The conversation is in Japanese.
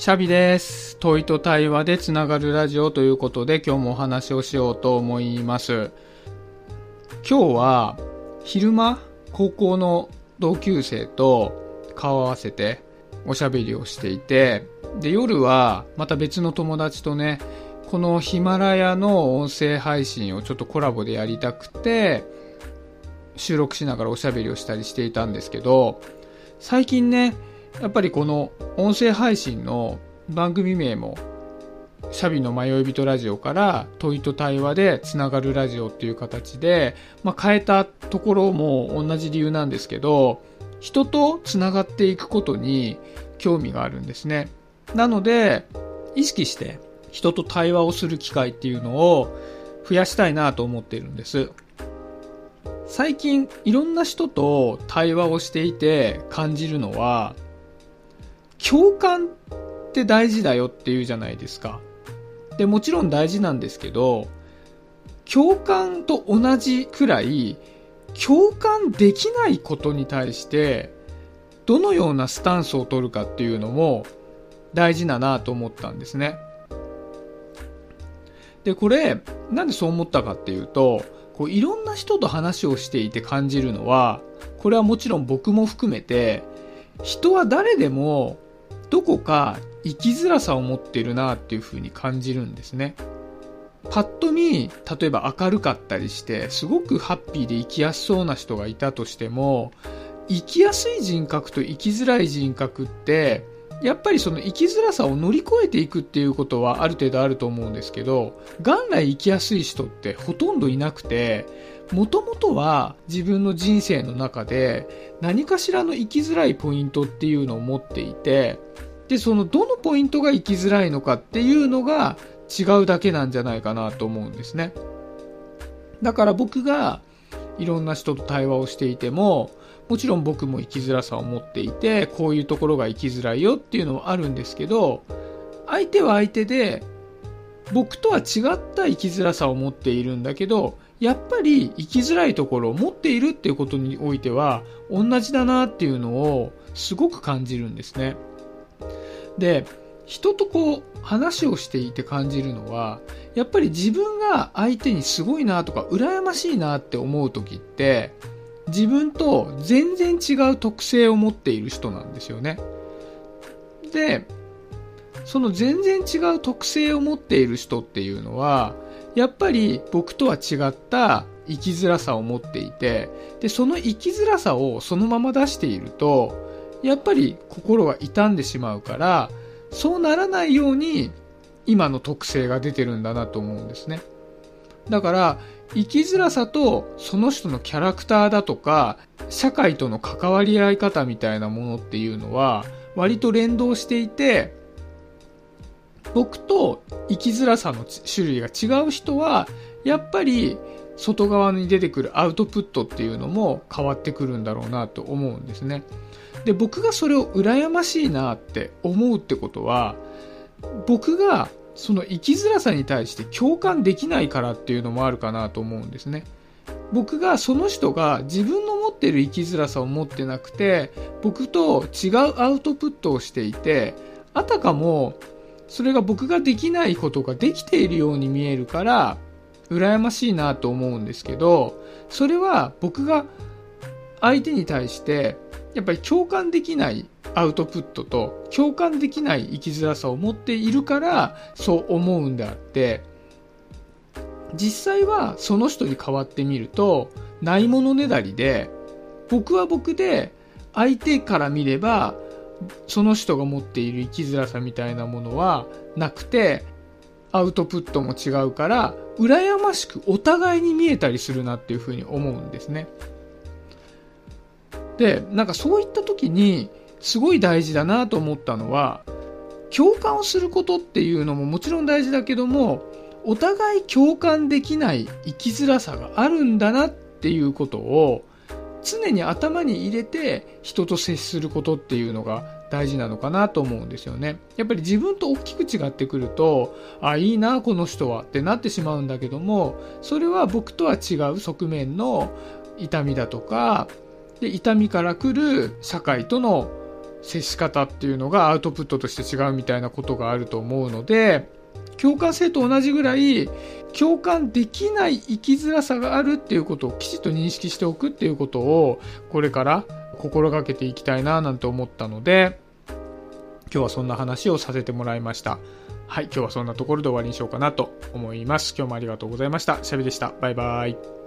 シャビです。問いと対話でつながるラジオということで今日もお話をしようと思います。今日は昼間高校の同級生と顔を合わせておしゃべりをしていてで夜はまた別の友達とねこのヒマラヤの音声配信をちょっとコラボでやりたくて収録しながらおしゃべりをしたりしていたんですけど最近ねやっぱりこの音声配信の番組名もシャビの迷い人ラジオから問いと対話でつながるラジオっていう形で、まあ、変えたところも同じ理由なんですけど人とつながっていくことに興味があるんですね。なので意識して人と対話をする機会っていうのを増やしたいなと思っているんです。最近いろんな人と対話をしていて感じるのは共感って大事だよっていうじゃないですか。でもちろん大事なんですけど共感と同じくらい共感できないことに対してどのようなスタンスを取るかっていうのも大事だなと思ったんですね。でこれなんでそう思ったかっていうとこういろんな人と話をしていて感じるのはこれはもちろん僕も含めて人は誰でもどこか生きづらさを持ってるなっていう風に感じるんですね。パッと見例えば明るかったりしてすごくハッピーで生きやすそうな人がいたとしても生きやすい人格と生きづらい人格ってやっぱりその生きづらさを乗り越えていくっていうことはある程度あると思うんですけど元来生きやすい人ってほとんどいなくてもともとは自分の人生の中で何かしらの生きづらいポイントっていうのを持っていてでそのどのポイントが生きづらいのかっていうのが違うだけなんじゃないかなと思うんですね。だから僕がいろんな人と対話をしていてももちろん僕も生きづらさを持っていてこういうところが生きづらいよっていうのはあるんですけど相手は相手で僕とは違った生きづらさを持っているんだけどやっぱり生きづらいところを持っているっていうことにおいては同じだなっていうのをすごく感じるんですね。で人とこう話をしていて感じるのはやっぱり自分が相手にすごいなとか羨ましいなって思う時って自分と全然違う特性を持っている人なんですよね。でその全然違う特性を持っている人っていうのはやっぱり僕とは違った生きづらさを持っていてでその生きづらさをそのまま出しているとやっぱり心が傷んでしまうからそうならないように今の特性が出てるんだなと思うんですね。だから生きづらさとその人のキャラクターだとか社会との関わり合い方みたいなものっていうのは割と連動していて僕と生きづらさの種類が違う人はやっぱり外側に出てくるアウトプットっていうのも変わってくるんだろうなと思うんですね。で僕がそれを羨ましいなって思うってことは僕がその生きづらさに対して共感できないからっていうのもあるかなと思うんですね。僕がその人が自分の持ってる生きづらさを持ってなくて僕と違うアウトプットをしていてあたかもそれが僕ができないことができているように見えるから羨ましいなと思うんですけどそれは僕が相手に対してやっぱり共感できないアウトプットと共感できない生きづらさを持っているからそう思うんであって実際はその人に代わってみるとないものねだりで僕は僕で相手から見ればその人が持っている生きづらさみたいなものはなくてアウトプットも違うから羨ましくお互いに見えたりするなっていうふうに思うんですね。でなんかそういった時にすごい大事だなと思ったのは共感をすることっていうのももちろん大事だけどもお互い共感できない生きづらさがあるんだなっていうことを常に頭に入れて人と接することっていうのが大事なのかなと思うんですよね。やっぱり自分と大きく違ってくると、あ、いいな、この人はってなってしまうんだけども、それは僕とは違う側面の痛みだとか、で、痛みから来る社会との接し方っていうのがアウトプットとして違うみたいなことがあると思うので、共感性と同じぐらい共感できない生きづらさがあるっていうことをきちっと認識しておくっていうことをこれから心がけていきたいななんて思ったので今日はそんな話をさせてもらいました。はい今日はそんなところで終わりにしようかなと思います。今日もありがとうございました。シャビでした。バイバイ。